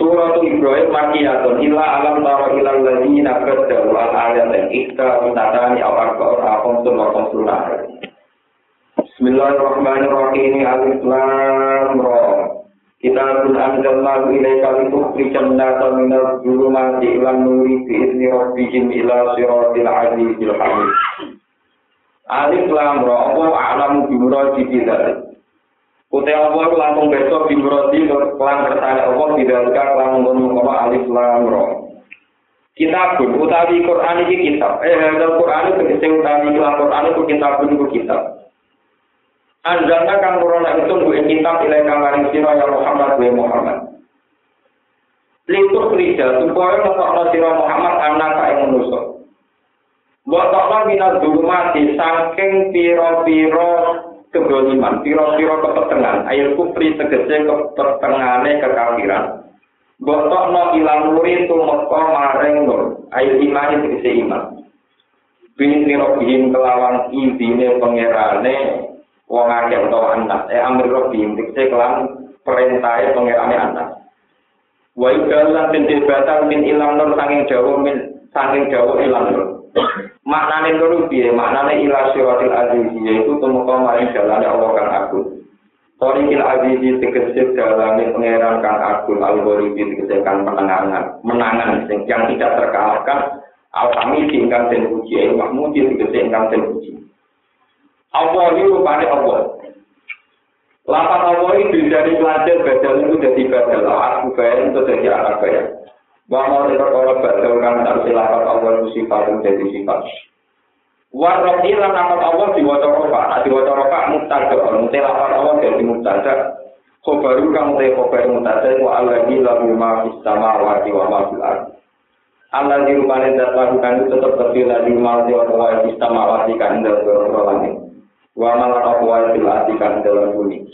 Surah Ibrahim makiyatun. Illa alam taro ilal ladina badalu al ayat dan ikta minatani awar ka'ur akom sunwa konsulna Bismillahirrahmanirrahim. Alif Lam Ra. Kita pun anjalna ilaika litukri jannata minal zulumati ilan nuri biizni rabbihim ila siratil azizil hamid. Alif Lam Ra. Allah a'lamu bimuradi bidalik Utai Allah langsung besok di Burodi kelang kersane Allah tidak kelang ngono alif lam ro. Kitabun utawi Quran iki kitab. Eh dalam Quran itu tegese utawi Quran itu kitab itu kitab. Anjana kang corona itu gue kitab ilai kang maring sira ya Muhammad wa Muhammad. Lintuk kerja supaya ngetokno sira Muhammad anak kae manusa. Tokno minat dulu mati saking piro-piro kegoliman, piro-piro kepetengan, air kufri tegese kepetengane kekafiran. Botok no ilang nuri tumeka maring nur, air iman tegese iman. Bin nirobihim kelawan izine pengerane wong akeh utawa anak, eh amir robihim tegese kelan perintahe pengerane anak. Wa idalan bin batal min ilang nur sanging dawa min sanging dawa ilang nur. Maknane loro piye? Maknane ila siratil aziz yaitu tumeka maring dalane Allah kang agung. Torikil azizi tegese dalane pangeran kang agung al-ghoribi tegese kang menangan yang tidak terkalahkan al-kami ingkang den puji mahmudi tegese ingkang den puji. Allah ini rupane Allah. Lapan Allah itu dari pelajar badal itu jadi badal aku bayar itu jadi anak bayar Wa mau perkara badal kang tak silakan Allah sifat jadi sifat. Wa rabbi lan amal Allah diwaca rofa, nah diwaca rofa mubtada, mutelafat Allah jadi mubtada. Khobaru kang te khobar mubtada wa alladzi lahu ma fis samawati wa ma fil. Allah di rumah dat lakukan itu tetap terpilih di rumah di kan dalam langit. Wa malan apa wae fil ardi kan dalam bumi.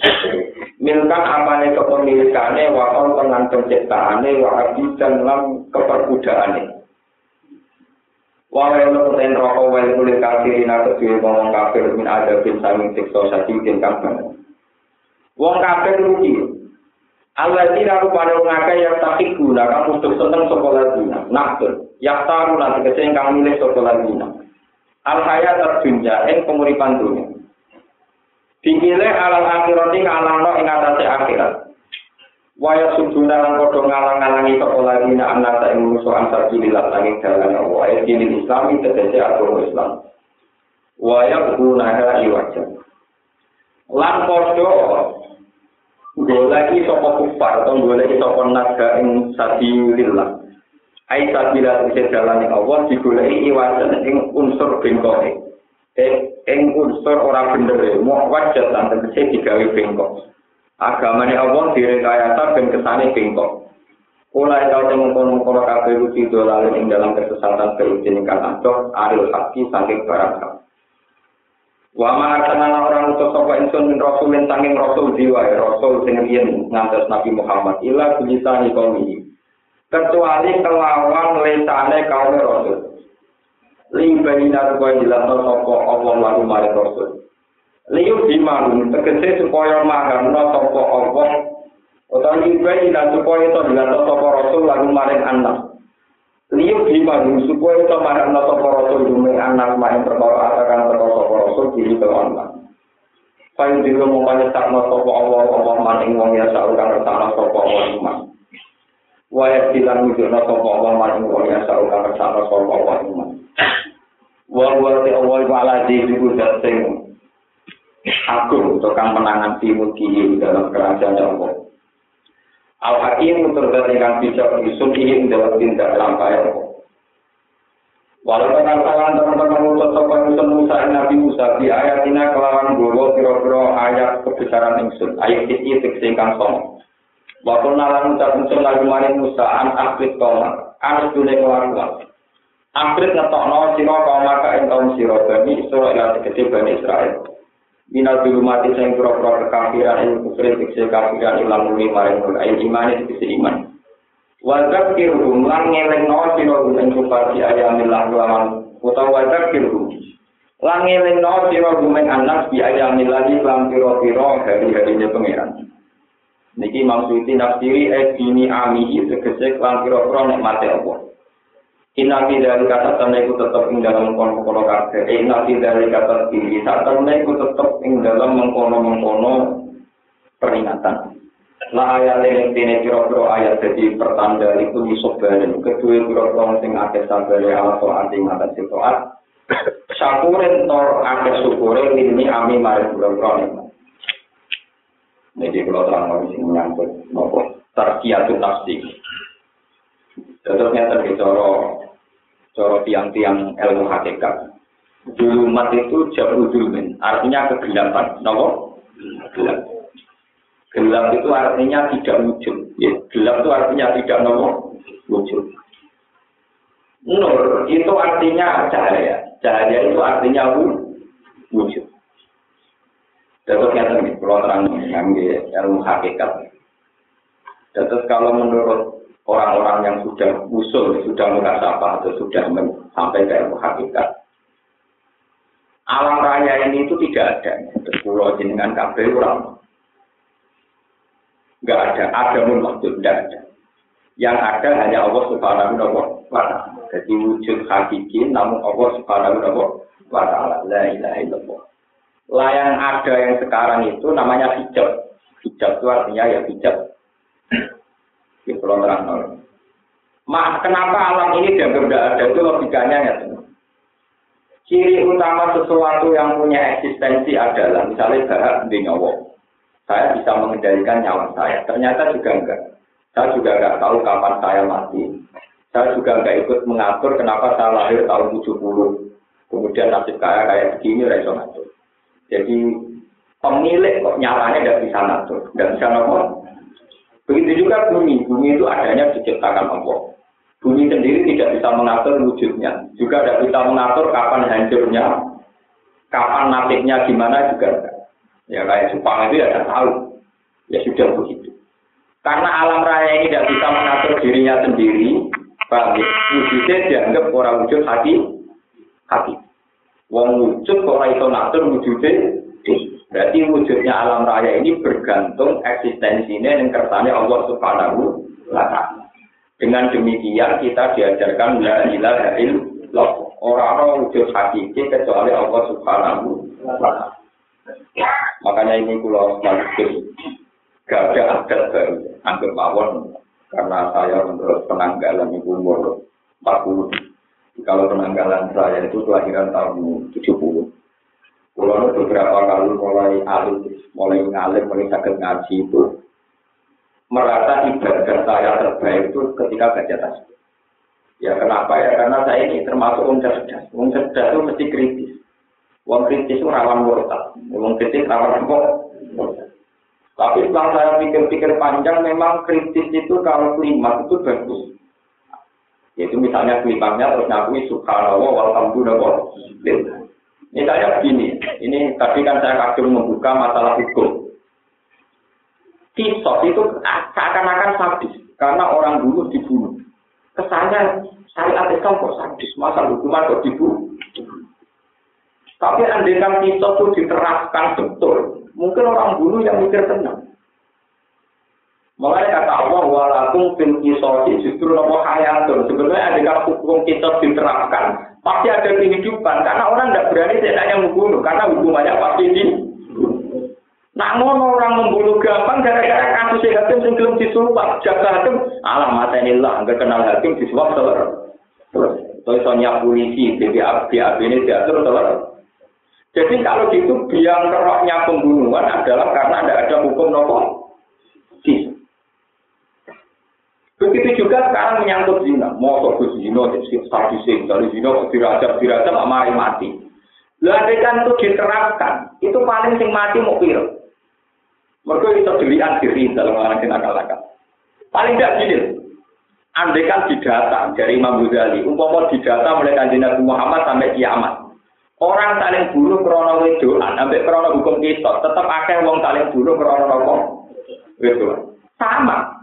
milkan apane kepemilikane wa kon tenan penciptaane wa abidan lan keperbudaane. Wa wa ono ten roko wa kulit kafirina kedue wong kafir min ada bin sami siksa sadin kang wong kafir rugi. Allah tidak lupa wong akeh yang tak guna kamu untuk seneng sekolah dina naktur yang tahu nanti keceng kamu milih sekolah dina al hayat terjunja ing penguripan dunia Dikile alal akhirat ing alangno ing atase akhirat. Waya sujuna lan padha ngalang-alangi kok lagi nek anak tak ing musuh antar jililat langit dalan Allah. Ayat ini Islami tegese agama Islam. Waya kuna ha iwaja. Lan padha goleki sapa kufar atau goleki sapa naga ing sabilillah. Ai sabila tegese dalan Allah digoleki iwaja ing unsur bengkoke. Ing unsur ora bener mau wajah lan tegese digawe bengkok agamane Allah direkayasa ben kesane bengkok Ulai kau temu kono kono kafe rusi dolar ing dalam kesesatan berujian ingkang adoh aril haki saking barang hak. Wa ma arsalna orang utus sapa ingsun min rasulin saking rasul jiwa rasul sing riyen ngantos Nabi Muhammad ila bilisani kaum ini. Kecuali kelawan lesane kaum rasul. ling baina kuwi dilakno sapa Allah lan marang Rasul. Liyuk di marung tegese supaya marangno sapa Allah utawa ling baina supaya to dilakno sapa Rasul lan marang anak. Liyuk di supaya itu marangno sapa Rasul dume anak marang perkara atakan perkara sapa Rasul di tengon lan. Pain dilo mau banyak tak mau Allah Allah maning wong ya sak urang tak sapa Allah Waya bilang wujudna sapa Allah maring wong ya saukan retana sapa Allah iman. Wong wong te Allah iku ala di iku sing agung tukang menangan timur kiri dalam kerajaan Allah. Al Hakim terdat ingkang bijak ini dalam tindak lampai Allah. Walau tekan salam teman-teman sopan isun Musa Nabi Musa di ayat ini kelawan guru piro-piro ayat kebesaran ingsun ayat ini sing kang somo. Waktu nalan ucap ingsun lagi maring Musa an akhlid tolak. Anus dule kelakuan. Akhir ngetokno sira kaum maka ing kaum sira bani Israil tegese bani Israil. Minal dulu mati sing pura-pura kekafiran ing kufri tegese kafiran ilang muni maring mulai iman tegese iman. Wajab kirhum lan ngelingno sira ing kupati ayamillah kelawan utawa wajab kirhum lan ngelingno sira gumen anak bi ayamillah lan pira-pira hari-harine pangeran. Niki maksudi nafsiri eh dini amihi tegese lan pira-pira nikmate Allah. Inna dari kata tanah itu tetap ing dalam mengkono-mengkono kabeh. Eh, inna fi dari kata diri saat tanah itu tetap ing dalam mengkono-mengkono peringatan. La ayat yang tine kira-kira ayat jadi pertanda itu disobarin. Kedua kira-kira sing akeh sabare ala soal ing atas soal. Syakurin tor syukure ini ami mari kira-kira nikmat. Jadi kalau terang mau sing menyangkut nopo terkiatu tafsir. Terus nyata coro Coro tiang-tiang ilmu hakikat. Julumat itu jauh julmin, artinya kegelapan. Nopo? Gelap. Gelap itu artinya tidak wujud. Ya, gelap itu artinya tidak nopo wujud. Nur itu artinya cahaya. Cahaya itu artinya wujud. Terus yang tadi, kalau terang ilmu hakikat. Terus kalau menurut orang-orang yang sudah usul, sudah apa atau sudah sampai ke ilmu hakikat. Alam raya ini itu tidak ada. Pulau jenengan kabel orang. Enggak ada. Ada pun maksud tidak ada. Yang ada hanya Allah Subhanahu wa taala. Jadi wujud hakiki namun Allah Subhanahu wa taala. La ilaha. Lah yang ada yang sekarang itu namanya hijab. Hijab itu artinya ya hijab di Pulau Terang Mak, kenapa alam ini dianggap tidak ada itu logikanya ya. Ciri utama sesuatu yang punya eksistensi adalah misalnya bahak di nyawa. Saya bisa mengendalikan nyawa saya. Ternyata juga enggak. Saya juga enggak tahu kapan saya mati. Saya juga enggak ikut mengatur kenapa saya lahir tahun 70. Kemudian nasib kaya kayak begini, reso ngatur. Jadi pemilik kok nyaranya tidak bisa ngatur, tidak bisa ngomong. Begitu juga bumi, bumi itu adanya diciptakan Allah. Bumi sendiri tidak bisa mengatur wujudnya, juga tidak bisa mengatur kapan hancurnya, kapan nasibnya gimana juga Ya kayak Jepang itu ya tidak tahu. Ya sudah begitu. Karena alam raya ini tidak bisa mengatur dirinya sendiri, bagi ya? Wujudnya dianggap orang wujud hati, hati. Wong wujud kok itu ngatur wujudnya, Berarti wujudnya alam raya ini bergantung eksistensinya yang kersane Allah Subhanahu wa. Dengan demikian kita diajarkan la ilaha illallah. Orang-orang wujud hakiki kecuali Allah Subhanahu wa. Makanya ini kalau sedikit gak ada adat baru, mawon karena saya menurut penanggalan ibu umur 40. Kalau penanggalan saya itu kelahiran tahun 70. Kalau beberapa kali mulai alim, mulai ngalim, mulai sakit ngaji itu merasa ibadah saya terbaik itu ketika baca tasbih. Ya kenapa ya? Karena saya ini termasuk orang cerdas. Orang cerdas itu mesti kritis. Orang kritis itu rawan murtad. Orang kritis rawan apa? Tapi setelah saya pikir-pikir panjang, memang kritis itu kalau kalimat itu bagus. Yaitu misalnya kalimatnya terus ngakui subhanallah walhamdulillah. Misalnya begini, ini tadi kan saya kagum membuka masalah hukum. Kisos itu seakan-akan sadis, karena orang dulu dibunuh. Kesannya syariat Islam kok sadis, masa hukuman kok dibunuh. Tapi andekan kisos itu diterapkan betul, mungkin orang bunuh yang mikir tenang. Mulai kata Allah, walakum fil kisosi justru nopo hayatun. Sebenarnya ada hukum kisos diterapkan, pasti ada kehidupan. Karena orang tidak berani tidaknya membunuh karena hukumannya pasti di Namun orang membunuh gampang gara-gara kasus hakim yang belum disuap jaga hakim. Alah mata inilah nggak kenal hakim disuap selesai terus soalnya polisi BBA BAB ini diatur selesai jadi kalau gitu biang keroknya pembunuhan adalah karena tidak ada hukum nopo Begitu juga sekarang menyangkut zina. Mau ke zina, statusnya dari zina, dirajam, dirajam, mari mati. Lalu kan itu diterapkan, itu paling sing mati mau. Mereka itu dilihat diri dalam orang akal-akal. Paling tidak gini, andai kan didata dari Imam Ghazali, umpama didata mulai kanjeng Nabi Muhammad sampai kiamat. Orang saling bunuh krono wedoan, sampai krono hukum kita, tetap akeh wong saling bunuh krono? Wedoan. Sama.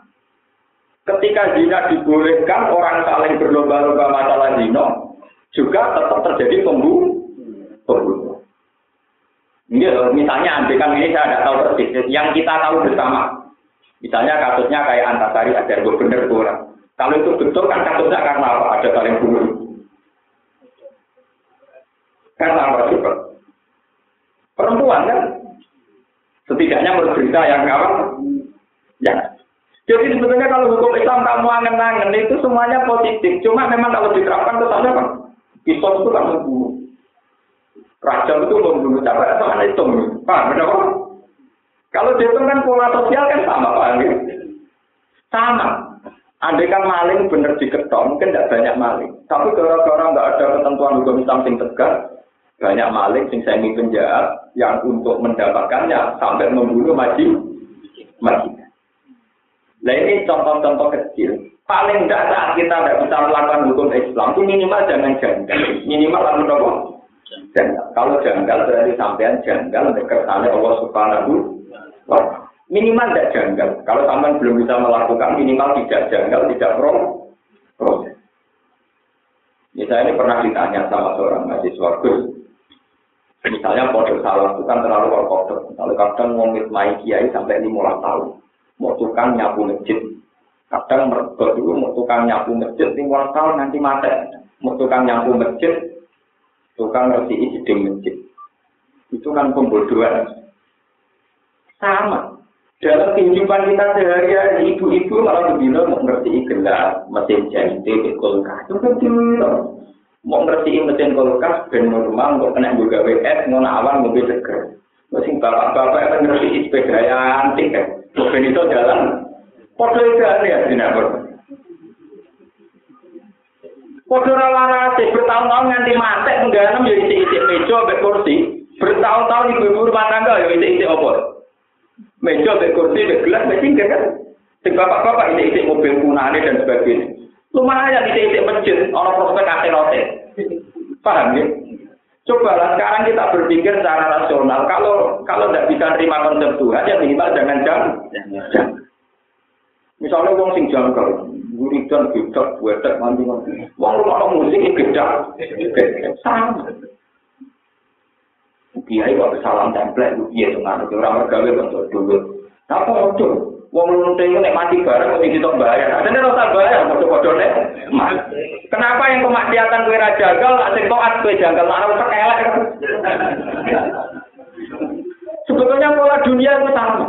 Ketika zina dibolehkan, orang saling berlomba-lomba masalah zina, juga tetap terjadi pembunuh. Pembunuh. Ini misalnya, kan ini saya tidak tahu persis, yang kita tahu bersama. Misalnya kasusnya kayak Antasari ada gue bener orang. Kalau itu betul kan kasusnya karena apa? Ada saling bunuh. Karena apa juga? Perempuan kan? Setidaknya menurut berita yang apa? Ya. Jadi sebetulnya kalau hukum Islam kamu angen-angen itu semuanya positif. Cuma memang kalau diterapkan kesannya kan Islam itu kan membunuh. Raja itu membunuh. Siapa sama itu? Pak, benar Kalau dihitung kan pola sosial kan sama, Pak. Sama. Andai kan maling bener diketok, mungkin tidak banyak maling. Tapi gara-gara nggak ada ketentuan hukum Islam yang tegas, banyak maling sing semi penjahat yang untuk mendapatkannya sampai membunuh maji maji. Nah ini contoh-contoh kecil. Paling tidak saat kita tidak bisa melakukan hukum Islam itu minimal jangan janggal. Minimal lalu apa? Janggal. Kalau janggal berarti sampean janggal kersane Allah Subhanahu wa Minimal tidak janggal. Kalau sampean belum bisa melakukan, minimal tidak janggal, tidak pro proses. Misalnya ini pernah ditanya sama seorang mahasiswa Gus. Misalnya kode salah itu kan terlalu ortodoks. Kalau kadang mau mai kiai sampai lima tahun, mau tukang nyapu masjid. Kadang mereka dulu mau tukang nyapu masjid lima tahun nanti mati. Mau tukang nyapu masjid, tukang ngerti isi masjid. Itu kan pembodohan. Sama dalam kehidupan kita sehari-hari ibu-ibu malah begini mau ngerti gelas mesin jahit kulkas itu kan mau ngerti mesin kulkas ben normal kok kena juga WS mau awan mobil seger mesin bapak-bapak yang ngerti sepeda yang antik kan mobil itu jalan Podo itu ya sinabur Podo rawa bertahun-tahun nganti mati mengganam ya isi-isi meja kursi bertahun-tahun ibu-ibu rumah tangga ya isi-isi opor meja, be kursi, be gelas, be tinggal kan. Sing bapak-bapak ini isi mobil punane dan sebagainya. Lumayan isi isi masjid, orang prospek akhiratnya. Paham ya? Cobalah sekarang kita berpikir secara rasional. Kalau kalau tidak bisa terima konsep Tuhan, ya minimal jangan jangan. Misalnya wong sing janggal, wiridan gedak, buetek mandi mandi. Wong rumah musik gedak, sama. Kiai kok salam template lu piye to ngono ora mergawe bentuk dulu. Apa ojo? Wong lunting nek mati bareng kok ditok bayar. Asline ora bayar padha-padha nek. Kenapa yang kemaksiatan kowe ra jagal, sing taat kowe jagal, ora usah elek. Sebetulnya pola dunia itu sama.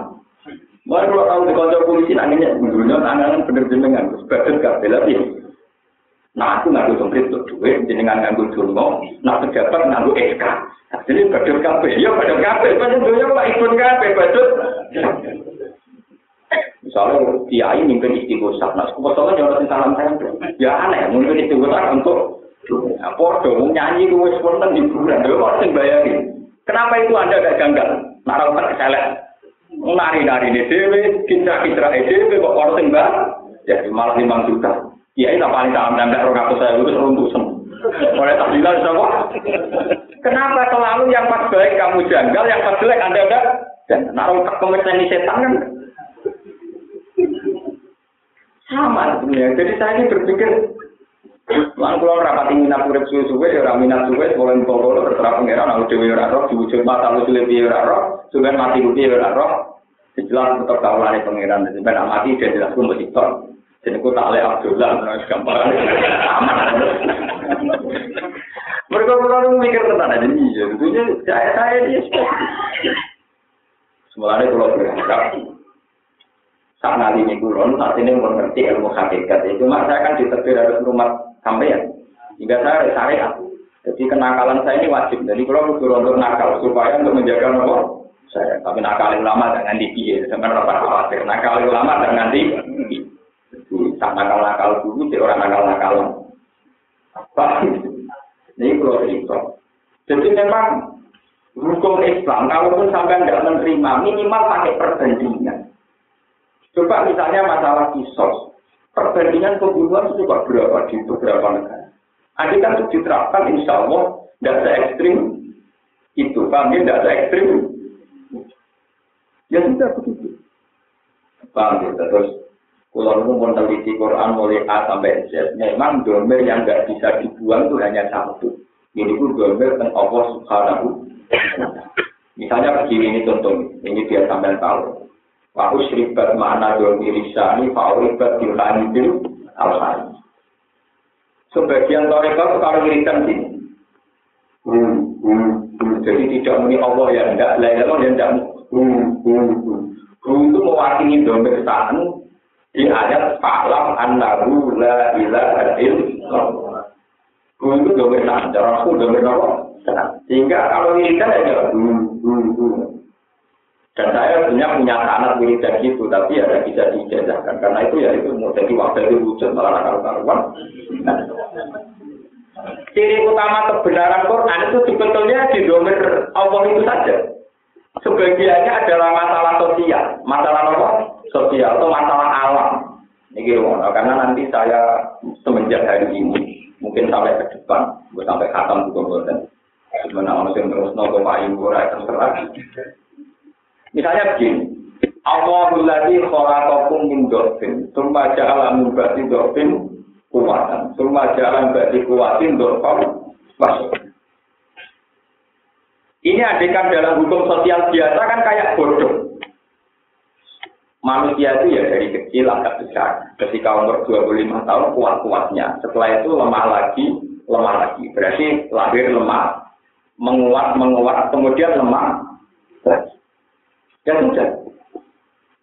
Mari kalau tahu di kantor polisi nanginya, dunia tangan bener jenengan, sebagai gak bela Nah aku nganggo dompet untuk duit, jenengan nganggo dungo, nah pejabat nganggo SK. Jadi badut kabeh, ya badut kabeh, badut dunia pak ikut kabeh, badut. Misalnya kiai mimpin istighosah, nah sebetulnya jangan salam tempel. Ya aneh, mungkin istighosah untuk apa dong nyanyi gue spontan di bulan, gue sing bayarin. Kenapa itu anda gak janggal? Naruh tak keselek, nari-nari ini dewe, kitra-kitra dewe, kok orang sing Ya malah lima juta. Iya, ini paling salam nambah orang saya itu runtuh Mulai tak bilang sama. Kenapa selalu yang pas baik kamu janggal, yang pas jelek anda ada? Dan naruh tak ini setan kan? sama ya. Jadi saya ini berpikir Lalu kalau rapat pati minat rep suwe-suwe, ya orang minat suwe, boleh dipokolo, terserah pangeran aku dhewe ora roh, diwujud mata lu sulit biar orang roh, sulit mati bukti biar orang roh, dijelas tetap tahu lah pengeran, mati, dia jelas pun mau dikon. Jadi aku tak lewat dulu lah, terus gampang. Mereka selalu mikir tentang ada ini, jadi saya saya ini. Semuanya kalau berharap, saat nanti ini kulon, saat ini mengerti ilmu hakikat. Ya. Cuma saya kan diterbit harus rumah ya. Hingga saya syariat. Jadi kenakalan saya ini wajib. Jadi kalau untuk nakal supaya untuk menjaga nomor saya. Tapi nakal ulama jangan dipilih. Sebenarnya khawatir. Nakal ulama jangan dipilih. tak nakal-nakal dulu, si orang nakal-nakal. Apa? Ini kalau cerita. Jadi memang hukum Islam, kalaupun sampai tidak menerima, minimal pakai perbandingan. Coba misalnya masalah kisos. perbandingan pembunuhan itu juga berapa di beberapa negara. Andai kan itu diterapkan, insya Allah tidak se ekstrim itu, kami tidak se ekstrim. Ya sudah begitu. Paham ya? Terus kalau mau meneliti Quran mulai A sampai Z, memang domer yang nggak bisa dibuang itu hanya satu. Ini pun domer tentang Allah Subhanahu. Misalnya begini ini contoh, ini biar sampai tahu. Wa usribat ma'ana domi risani fa'uribat dilani bil alhani. Sebagian toreka kalau wiridan gini. Hmm, hmm, hmm. Jadi tidak muni Allah ya enggak, la ilaha ya. Hmm itu mewakili domi sa'an di ayat fa'lam annahu la illallah. Hmm itu domi sa'an, cara aku domi Allah. Sehingga kalau wiridan ya hmm. Dan saya sebenarnya punya anak dan gitu, tapi ya tidak bisa dijajahkan. Karena itu ya itu mau jadi wakil itu wujud malah nakal karuan. Nah. Ciri utama kebenaran Quran itu sebetulnya di domain Allah itu saja. Sebagiannya adalah masalah sosial, masalah apa? Sosial atau masalah alam. Ini karena nanti saya semenjak hari ini, mungkin sampai ke depan, sampai khatam juga dan sebenarnya orang terus nopo payu ora terserah. Misalnya begini, Allahul ladzi khalaqakum min dhafin, tsumma ja'ala min ba'di dhafin kuwatan, tsumma ja'ala min ba'di kuwatin dhafan Ini adegan dalam hukum sosial biasa kan kayak bodoh. Manusia itu ya dari kecil agak besar. Ketika umur 25 tahun kuat-kuatnya. Setelah itu lemah lagi, lemah lagi. Berarti lahir lemah, menguat, menguat, kemudian lemah lagi. Ya sudah.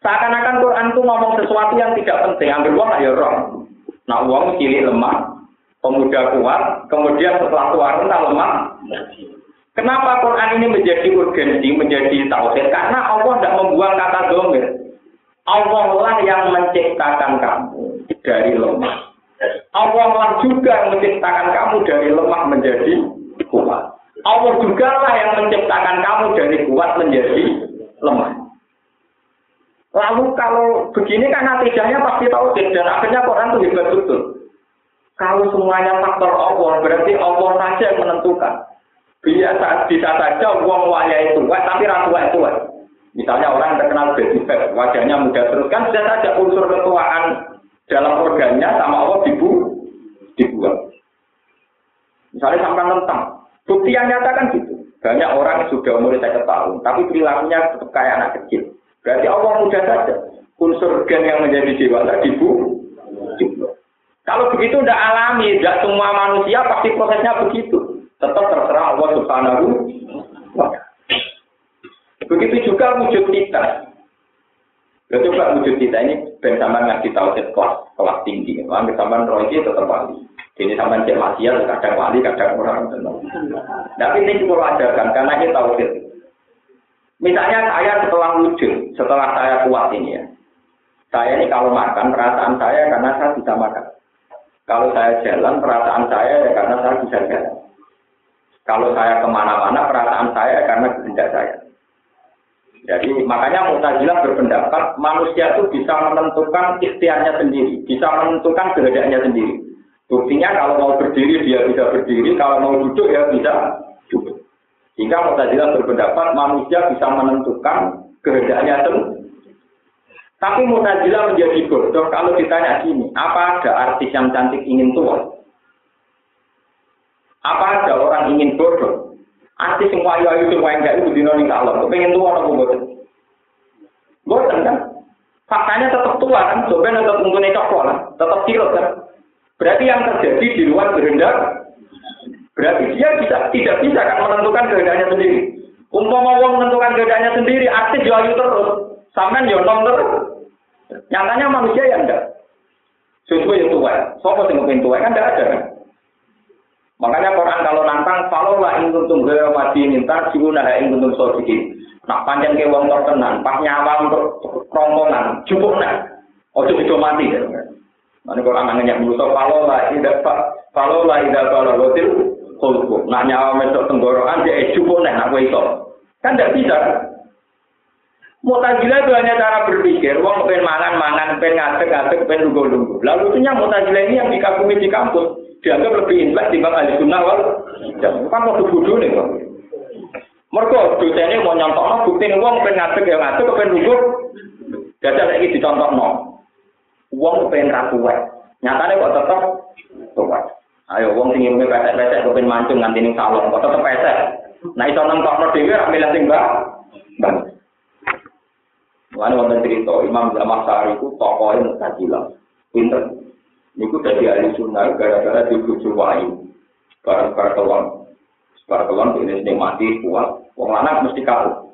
Seakan-akan Quran itu ngomong sesuatu yang tidak penting. Ambil uang ya roh. Nah uang cilik lemah, pemuda kuat, kemudian setelah tua rentah lemah. Kenapa Quran ini menjadi urgensi, menjadi tauhid? Karena Allah tidak membuang kata domir. Allah lah yang menciptakan kamu dari lemah. Allah lah juga menciptakan kamu dari lemah menjadi kuat. Allah juga lah yang menciptakan kamu dari kuat menjadi lemah. Lalu kalau begini kan natijahnya pasti tahu dan akhirnya Quran itu hebat betul. Kalau semuanya faktor Allah, berarti Allah saja yang menentukan. Biasa bisa saja uang waya itu tapi ratu itu Misalnya orang yang terkenal fat, wajahnya muda terus kan bisa saja unsur ketuaan dalam organnya sama Allah dibu dibuang. Misalnya sampai tentang bukti yang nyata kan gitu. Banyak orang sudah umur saya tahun, tapi perilakunya tetap kayak anak kecil. Berarti Allah mudah saja. Unsur gen yang menjadi dewasa dibu. Kalau begitu tidak alami, tidak semua manusia pasti prosesnya begitu. Tetap terserah Allah Subhanahu Begitu juga wujud kita. Ya coba wujud kita ini ben sama ngaji tauhid kelas kelas tinggi. Ambil sama roh tetap wali. Jadi sama cek maksiat, kadang wali, kadang orang. Tapi ini juga ajarkan, karena ini tauhid. Misalnya saya setelah wujud, setelah saya kuat ini ya. Saya ini kalau makan, perasaan saya karena saya bisa makan. Kalau saya jalan, perasaan saya ya karena saya bisa jalan. Kalau saya ke mana-mana, perasaan saya karena kehendak saya. Jadi makanya Mu'tazilah berpendapat manusia itu bisa menentukan ikhtiarnya sendiri, bisa menentukan kehendaknya sendiri. Buktinya kalau mau berdiri dia bisa berdiri, kalau mau duduk ya bisa duduk. Jika Mu'tazilah berpendapat manusia bisa menentukan kehendaknya sendiri. Tapi Mu'tazilah menjadi bodoh kalau ditanya gini, apa ada artis yang cantik ingin tua? Apa ada orang ingin bodoh? Artis yang wayu-wayu yang itu di ning kalau pengen tua apa bodoh? Bodoh kan? Faktanya tetap tua kan, coba tetap mempunyai coklat, tetap tirut kan. Berarti yang terjadi di luar kehendak, berarti dia bisa tidak bisa kan menentukan kehendaknya sendiri. Umpama wong menentukan kehendaknya sendiri, artis jual terus, sampean yo terus. Nyatanya manusia yang enggak. Sesuai yang tua, sopo sing pengen tua kan enggak ada kan. Makanya Quran kalau nantang, kalau lah kuntum gaya mati minta, siguna ing kuntum sodikin. Nak panjang ke wong tertenan, pas nyawa untuk cukup nah. Ojo itu mati. Ya. Nanti anak nanya musuh, kalau lah tidak pak, kalau lah tidak kalau gotil, kulku. Nah nyawa mesok tenggorokan dia cukup nih, aku itu. Kan tidak bisa. Mutazilah itu hanya cara berpikir, uang pengen mangan, mangan, pengen ngadek, pengen lugu-lugu. Lalu lucunya Mutazilah ini yang dikagumi di kampus, dianggap lebih intelek dibanding ahli sunnah wal kan mau bodoh nih kok. Mereka dosennya mau nyontok bukti pengen ngadek ya ngadek, pengen lugu. Jajah lagi dicontok no. Uang pengen rakuwek. Nyatanya kok tetap tuwek. Ayo uang tinggi mungkin pesek-pesek, pengen mancung nganti nih salon, kok tetap pesek. Nah itu nonton no dewi, ambil yang mbak. Bang. Mana wonten cerita Imam Jamal Sari itu tokohnya Mu'tazilah. Pinter. Niku dari ahli sunnah gara-gara dibujuk wayu. Barang-barang kelon. Barang kelon ini mati kuat. Wong lanang mesti kaku.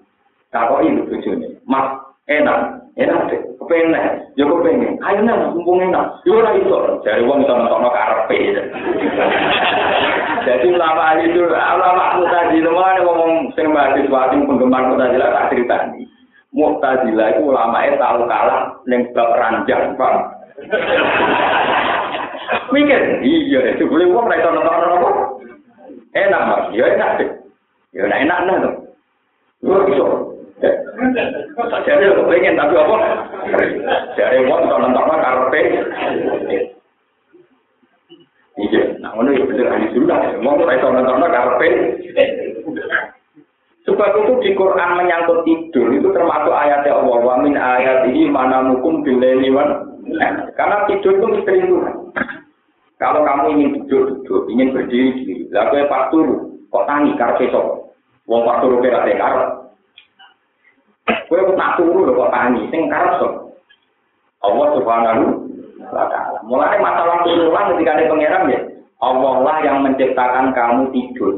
Kaku itu bujune. Mas, enak. Enak deh. Kepengen. Ya kepengen. Ayo nang, mumpung enak. Ya ora iso. Dari wong iso nonton karepe. Jadi ulama itu, ulama Mu'tazilah, ngomong sing mahasiswa sing penggemar Mu'tazilah tak ceritani. Mu'tazilah itu ulama tahu kalah yang bab ranjang, Pak. Mikir, iya, itu boleh uang mereka nonton apa? Enak, Mas. Ya enak deh. Ya enak enak nah tuh. Bisa. Jadi aku pengen tapi apa? Jadi uang nonton nonton karpe. Iya, nah mana ya bener ahli sunnah. Mereka nonton karpe. Sebab itu di Quran menyangkut tidur itu termasuk ayat Allah wa min ayat ini mana mukum bileniwan. Karena tidur itu misteri Tuhan. Kalau kamu ingin tidur, tidur, ingin berdiri diri, lalu pas turu, kok tangi karpe sok. Wong pas turu kira. Kue tak turu lho kok tangi, sing karep sok. Allah subhanahu wa ta'ala. Mulai masalah turunan ketika ada pangeran ya, Allah lah yang menciptakan kamu tidur.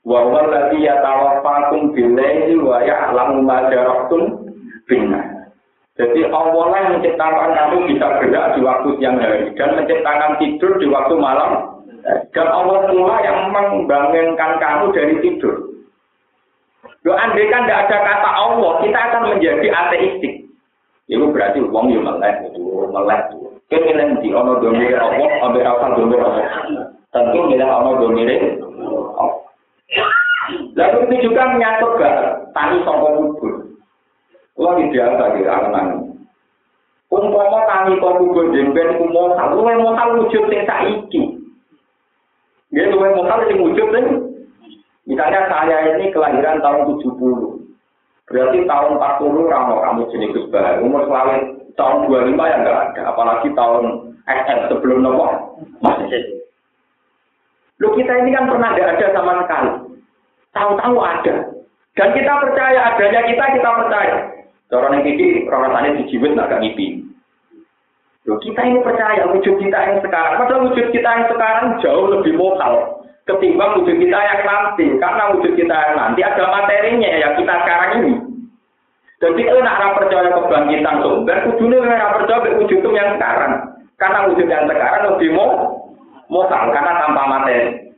wa huwa alladhi yatawaffakum bil-laili wa ya'lamu ma bin-nahar. Jadi Allah lah yang menciptakan kamu bisa gerak di waktu siang hari dan menciptakan tidur di waktu malam. Dan Allah pula yang membangunkan kamu dari tidur. Lo andai kan tidak ada kata Allah, kita akan menjadi ateistik. Itu berarti uang yang melek itu, melek itu. Kita milih di ono domir Allah, ambil apa domir Allah. Tentu milih ono domir. Lalu ini juga menyangkut ke tani songkok kubur. Kalau di biasa di anak Umpama tani kok kubur jemben ku mokal, lu mokal wujud sing saiki. Dia lu mokal sing wujud sing Misalnya saya ini kelahiran tahun 70. Berarti tahun 40 ramo kamu jenis Gus Umur selalu tahun 25 ya enggak ada. Apalagi tahun SM sebelum nopo. Masih. Lu kita ini kan pernah enggak ada sama sekali. Tahu-tahu ada. Dan kita percaya adanya kita, kita percaya. Orang yang ini rasanya dijiwit agak ngipi. Loh, kita ini percaya wujud kita yang sekarang. Padahal wujud kita yang sekarang jauh lebih lokal ketimbang wujud kita yang nanti. Karena wujud kita yang nanti ada materinya yang kita sekarang ini. Jadi kalau nak percaya kebangkitan sumber, kudunya nak percaya wujud yang sekarang. Karena wujud yang sekarang lebih mau lokal karena tanpa materi.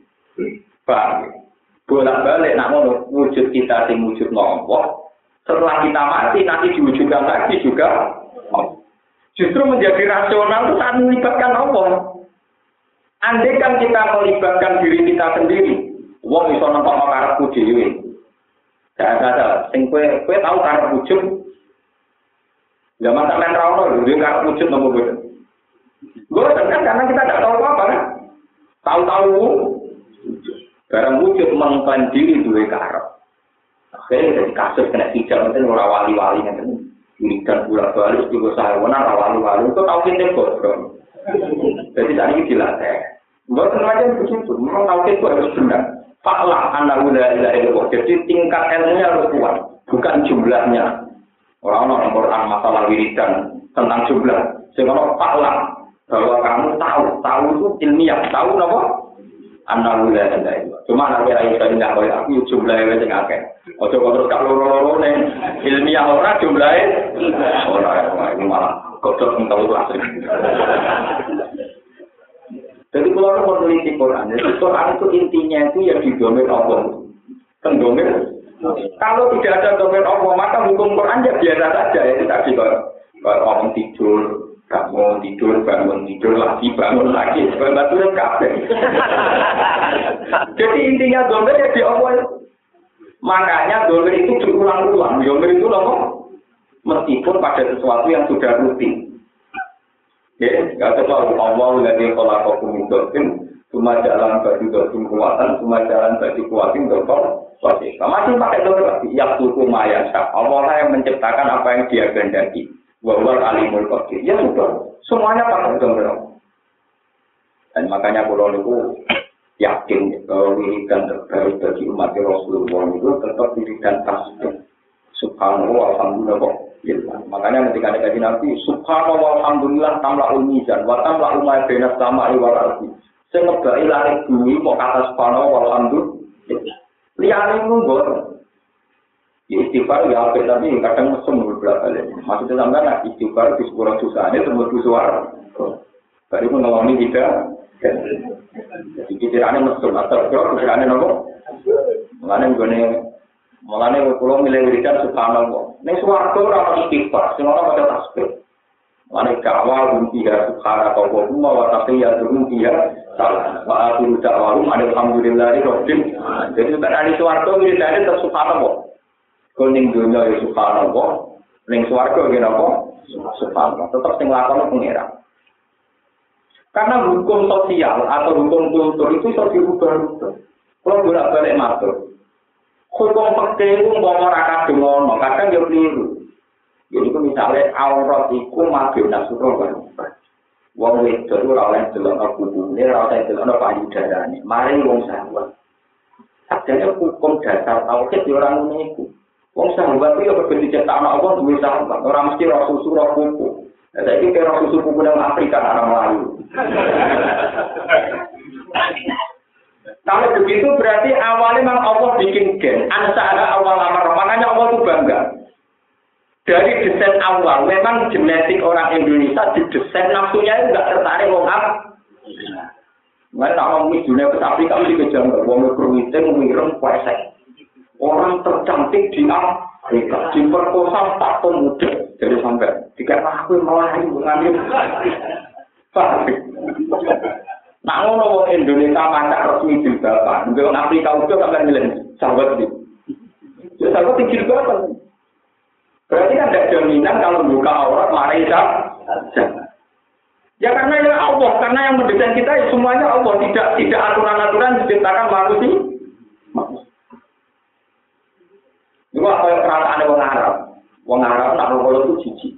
Bang bolak-balik nak mau wujud kita sing wujud nopo setelah kita mati nanti diwujudkan lagi juga justru menjadi rasional itu saat melibatkan Allah andai kan kita melibatkan diri kita sendiri wong iso nampak karepku dhewe. Gak ada sing kue kue tahu karep wujud. Zaman sampean ra ono lho karep wujud nopo gue gue kan karena kita tidak tahu apa kan? Tahu-tahu Barang wujud mengklaim diri dua karep. Akhirnya dari kasus kena hijab itu orang wali-wali nanti. Ini dan bulan balik juga saya wali-wali. Itu tahu kita bodoh. Jadi tadi dilatih. Buat macam begitu, memang tahu kita harus benar. Faklah anak udah ilahi Jadi tingkat ilmunya harus kuat, bukan jumlahnya. Orang-orang Quran masalah wiridan tentang jumlah. Sehingga faklah bahwa kamu tahu, tahu itu ilmiah, tahu apa? anak la ilaha Cuma nek ora iso ndak koyo aku jumlahe wis akeh. Aja kok terus kalau loro ne ilmiah ora jumlahe ora ini malah kodok tahu kelas. Jadi kalau orang meneliti Quran, jadi Quran itu intinya itu ya didomir Allah. Kan domir. Kalau tidak ada domir Allah, maka hukum Quran ya biasa saja. Ya kalau orang tidur, bangun tidur, bangun tidur lagi, bangun lagi, bangun kafe. Jadi intinya dompet ya di Allah. Makanya dolir itu berulang-ulang. Dolir itu loh, meskipun pada sesuatu yang sudah rutin. Ya, nggak tahu Allah kalau aku mengikutin cuma jalan bagi dosim kuatan, cuma jalan bagi kuatin dokter Wajib. Masih pakai dolir lagi. Ya suku maya Allah yang menciptakan apa yang dia kehendaki. Wawal alimul qadir. Ya sudah. Semuanya pakai dolir. Dan makanya pulau itu yakin bahwa wiridan terbaik bagi umat Rasulullah itu tetap wiridan tasbih. Subhanallah, alhamdulillah, Ya, makanya ketika ada kaji Nabi, Subhanallah, alhamdulillah, tamla ulmizan, wa tamla umay benas sama iwal arti. Saya ngebai lari bumi, kok kata Subhanallah, alhamdulillah. Lihat ini nunggu. Ya istighfar ya apa tapi kadang mesum beberapa kali. Maksudnya sampai nak istighfar di sekolah susahnya semua suara. Pun ngeloni tidak. Jadi pikirannya mesum atau pikirannya nopo. Mengenai gue Mulane kula milih wiridan subhanallah. Ning swarga ora ono istighfar, sing ora pada tasbih. Mulane kawal bunti ya subhanallah wa huma wa taqiya bunti ya salah. Wa akhiru da'wahum alhamdulillahi rabbil Jadi nek ana swarga wiridane tetep subhanallah. Kok ning dunya ya subhanallah, ning swarga ya napa? Subhanallah. Tetep sing lakone pengira. Karena hukum sosial atau hukum kultur itu bisa dirubah-rubah. Kalau bolak-balik matur, hukum itu mau ora kadung ono, kadang yo keliru. Jadi ku misalnya aurat iku mabio nasuro kan. Wong wedok ora oleh delok kubune, ora oleh delok payudarane. Mari wong sahabat. Adanya hukum dasar tauhid yo ora ngene iku. Wong sahabat itu ya berbeda cetak anak Allah duwe sahabat, ora mesti roh susu roh kuku. Saya kira roh susu kuku nang Afrika orang Melayu. Gen. Ansara awal amar. Makanya Allah itu bangga. Dari desain awal, memang genetik orang Indonesia di desain nafsunya itu nggak tertarik wong apa. Mereka tak mau dunia ke Afrika mesti kejam wong berwite mengirim kuasa. Orang tercantik di Afrika diperkosa tak pemuda jadi sampai jika aku melayu mengambil Nah, ngono wong Indonesia masak resmi jilbaban. Nggak wong Afrika udah sampai milih sahabat itu. Ya sahabat itu jilbaban. Berarti kan ada jaminan kalau buka aurat mari Ya karena ya Allah, karena yang mendesain kita ya semuanya Allah, tidak tidak aturan-aturan diciptakan manusia. Apa yang perasaan wong Arab? Wong Arab nak kalau itu jijik.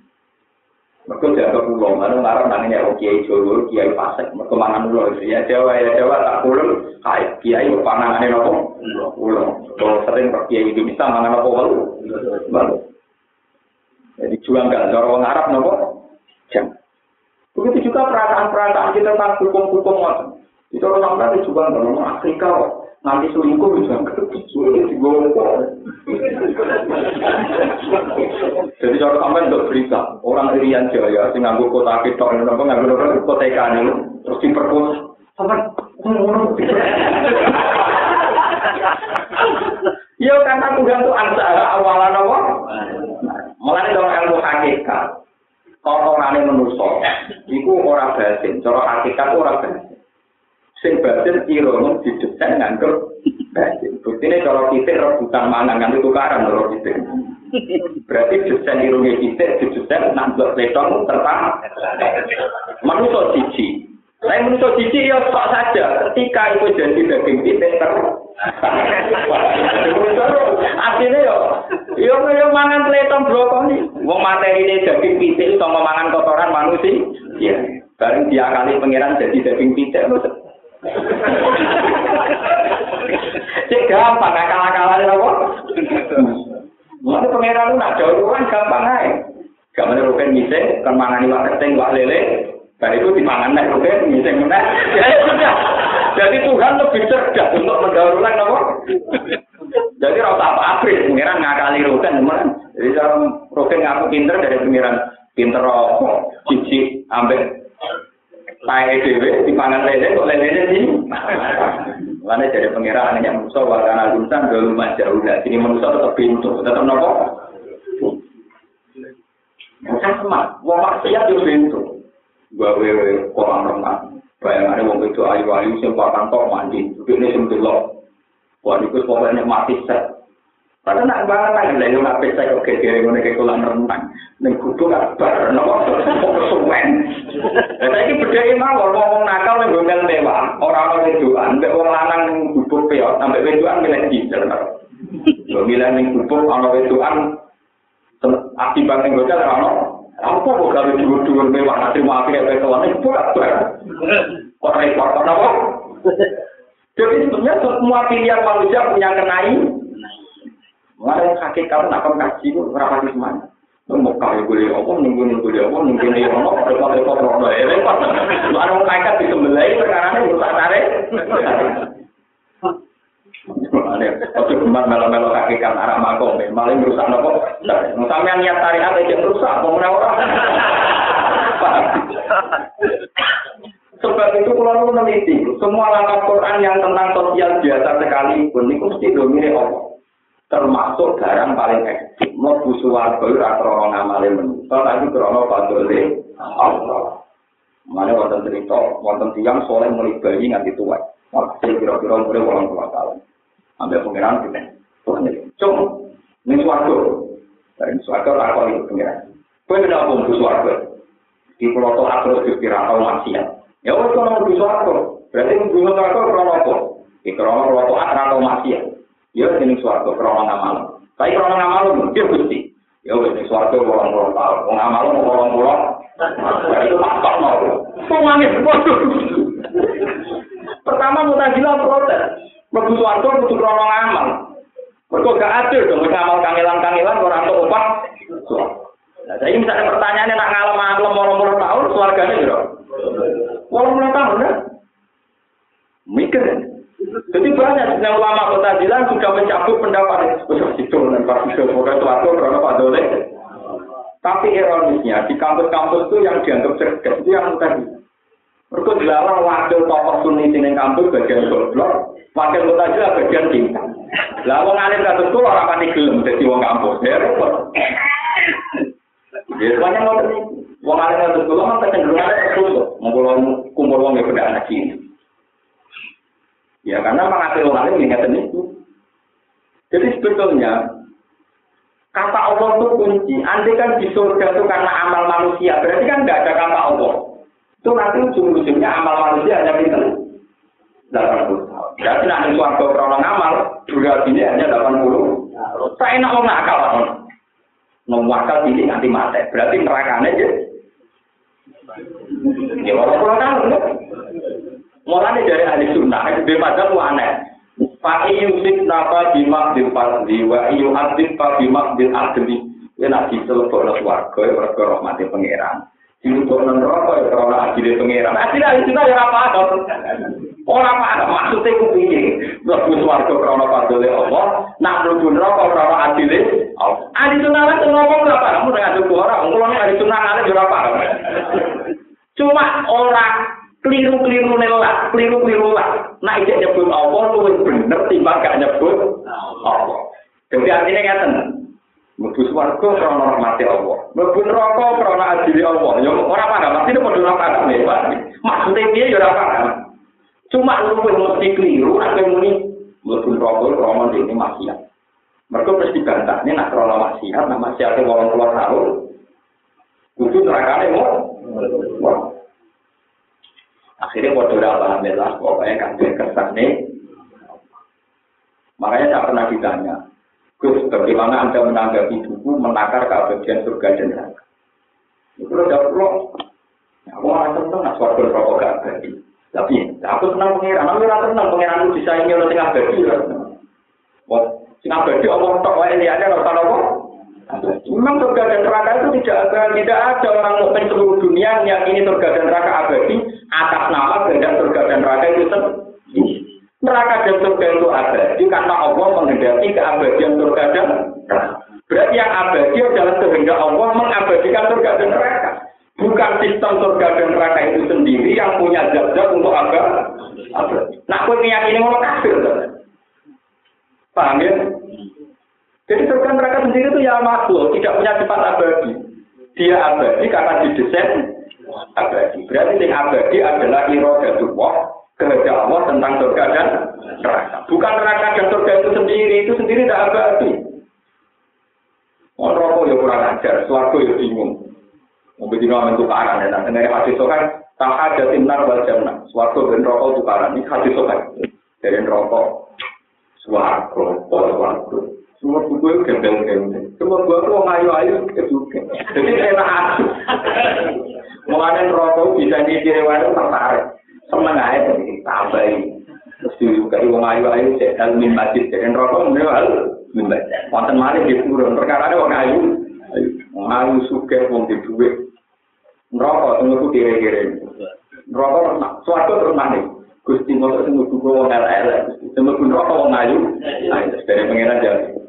Mereka jaga pulau, mana ngarang namanya oh kiai Jawa, kiai Pasek, mereka mana pulau ya. Jawa ya Jawa tak pulau, kiai kiai panah ini nopo, pulau. Kalau sering per kiai Indonesia mana nopo walu, baru. Jadi juang gak cara orang Arab nopo, jam. Begitu juga perasaan-perasaan kita tentang hukum-hukum macam. Itu orang Arab juga nggak Afrika nanti selingkuh bisa jadi kalau sampai untuk berita orang Irian Jaya sing nganggo kota kita ini apa nganggo kota ikan ini terus diperkosa sampai Iya karena Tuhan itu ansara awalan apa? Mulai dari ilmu hakikat. Orang ini menusuk, itu orang batin. Cara hakikat orang batin. Sing batin irono didesain nganggo batin. Buktinya kalau kita rebutan mangan kan itu karan kalau kita. Berarti desain irungnya kita didesain nanggo letong terpang. Manusia cici. Saya manusia cici ya sok saja. Ketika itu jadi daging kita ter. Artinya ya, yo yo mangan letong brokoli. Wong materi ini daging pitik sama mangan kotoran manusia. Ya, bareng dia kali pangeran jadi daging pitik. Cek gampang, akal-akalan apa? Mana pengeran lu nak jauh kan gampang aja. Gak mana rupen miseng, kan mangan iwak keteng, iwak lele. Dan itu dimangan nek rupen miseng mana? Ya sudah. Jadi Tuhan lebih cerdas untuk mendahulukan apa? Jadi rasa apa abris, pengiran ngakali rupen teman. Jadi kalau rupen ngaku pinter dari pengiran pinter rokok, cici, ambek Saya dewe di pangan lele kok lele ini. Mana jadi pengiran hanya manusia warna lusan dulu jauh lah. Sini manusia tetap pintu, tetap nopo. Sama, wong maksiat yo pintu. Gawe kolam renang. Bayangannya wong itu ayu-ayu sing pakan kok mandi. Ini sing delok. Wah, itu pokoknya mati set. Padahal nak banget lagi lah, yang ngapain saya kok kekiri ngono kayak kolam renang, neng kudu kabar, nopo suwen. Dan saya ini beda mau ngomong nakal neng gondel mewah, orang orang wedoan, mbak orang lanang neng gubuk peot, sampai wedoan milih diesel. Lo milih neng gubuk, orang wedoan, akibat neng gondel orang apa kok kalau dua-dua mewah nanti mau akhirnya kayak kolam neng buat kabar. Kok repot, kenapa? Jadi sebenarnya semua pilihan manusia punya kenai, Mulai kakek kamu nak kaji itu berapa di mana? Mau kau boleh apa, nunggu nunggu dia apa, nunggu dia apa, repot repot repot ya repot. Lu ada mau kakek di sembelai perkara ini rusak tarik. Ojo gemat melo-melo kaki kan arah makom, malah merusak nopo. Sampai niat tarik ada yang rusak, mau orang. Sebab itu kalau meneliti, semua langkah Quran yang tentang sosial biasa sekali pun itu mesti domine Allah. Termasuk barang paling ekstrim. Mau busuar bayu rakrono ngamale menusuk tapi krono padole. Allah. Mana wonten cerita wonten tiang soleh mulai bayi nganti tua waktu kira-kira mulai orang tua tahun. Ambil pengiran kita Tuhan ini. Cung ini suatu. Dari suatu rakon itu pengiran. Kue tidak pun busuar di pulau toh terus dikira tahu maksiat. Ya wes kalau busuar berarti busuar krono apa? Di krono pulau toh atau Ya ini suatu krono ngamal. Tapi krono ngamal dia gusti. Ya wis suatu orang orang tahu. Wong ngamal orang. Itu tak mau. Semuanya bodoh. Pertama mutazilah protes. Mlebu suatu kudu krono ngamal. Mereka gak adil dong, ngamal kangelan-kangelan orang tuh upah. Nah, jadi misalnya pertanyaannya nak ngalem ngalem orang-orang tahun, keluarganya gitu. Walau tahun ya. Mikir ya. Jadi banyak sebenarnya ulama kota Jilan sudah mencabut pendapat itu dan Pak Pokoknya itu karena Pak Dole. Tapi ironisnya di kampus-kampus itu yang dianggap cerdas itu yang tadi. Mereka dilarang wakil tokoh sunni di kampus bagian goblok, wakil kota Jilan bagian bintang. Lah wong alim kados kula ora pati gelem dadi wong kampus. Ya repot. Ya banyak mau Wong alim kados kula mah kecenderungan terus kumpul kumpul wong ya beda anak cilik. Ya karena mengatur orang lain ingat itu. Jadi sebetulnya kata Allah itu kunci. Andai kan di surga itu karena amal manusia, berarti kan tidak ada kata Allah. Itu nanti ujung-ujungnya amal manusia hanya kita. 80 tahun. Berarti nanti suarga krono amal, durasi ini hanya 80. Saya enak mau nakal. Ngomong ini nanti mati. Berarti nerakanya aja. Ya walaupun tahun. Mulane dari ahli sunnah, itu mu aneh. Pak Yusuf napa bimak di fardi wa iyu adib pak bimak di adli. Ya nabi selebok warga ya warga rahmati pangeran. Diutuk neraka ya karena adile pangeran. Adil ahli sunnah ya apa ada. Orang apa ada maksudnya ku piye? Mlebu swarga krana padole Allah, nak mlebu neraka krana adile Allah. Ahli sunnah lan ngomong ora paham ora ngadu ora, kula nek ahli sunnah ngene ora paham. Cuma orang keliru-keliru nelak, keliru-keliru lah. Nah, ijek nyebut Allah lu bener timbang gak nyebut Allah. Jadi artinya ngeten. Mlebu swarga krana rahmati Allah. Mlebu neraka krana adili Allah. Ya ora paham, mesti padha ora paham ya, Pak. Maksude piye ya ora paham. Cuma lu mesti keliru nek muni mlebu neraka krana dene maksiat. Mereka mesti bantahnya nak krana maksiat, nak maksiate wong keluar tahun. Kudu nerakane mau. Akhirnya bodoh alhamdulillah, pokoknya kan nih. Makanya saya pernah ditanya, Gus, bagaimana Anda menanggapi buku menakar keabadian surga dan neraka? Itu udah perlu. Aku malah seneng, nah suatu rokok gak abadi. Tapi, aku senang pengiran, aku rasa senang pengiran itu bisa ini oleh tengah abadi. Wah, sing abadi, Allah tak wae liane, rasa apa? Memang surga dan neraka itu tidak ada, tidak ada orang mukmin seluruh dunia yang ini surga dan neraka abadi atas nama kehendak surga dan neraka itu sendiri. Neraka dan surga itu abadi karena Allah menghendaki keabadian surga dan neraka. Berarti yang abadi adalah kehendak Allah mengabadikan surga dan neraka. Bukan sistem surga dan neraka itu sendiri yang punya zat-zat untuk abadi. Nah, kue meyakini mau kafir. Paham ya? Jadi surga neraka sendiri itu ya makhluk, tidak punya sifat abadi. Dia abadi karena didesain abadi. Berarti yang abadi adalah irodatullah, kehendak Allah tentang surga dan neraka. Bukan neraka dan surga itu sendiri, itu sendiri tidak abadi. suarga ya bingung. Mungkin dino amen tukaran ya, nah dengar hadis kan tak ada timnar wal jannah. Suarga ben rokok tukaran ini hadis kan dari rokok suarga, suarga. gue gendeng-gendeng. Cuma gue mau ayu-ayu, juga. Jadi enak aku. Mau ngadain rokok, bisa dikiri wadah, tertarik. Semang aja, jadi tambah Terus juga gue ayu-ayu, cek dan min majid. Jadi rokok, gue mau min majid. Wonton mana di turun, perkara ada orang ayu. Ayu suka, mau di duit. Rokok, semua tuh kiri-kiri. Rokok, suatu terus manis. Gusti mau ketemu dulu, mau ngalah-ngalah. Semua pun rokok, mau ngayu. Nah, itu sebenarnya jalan.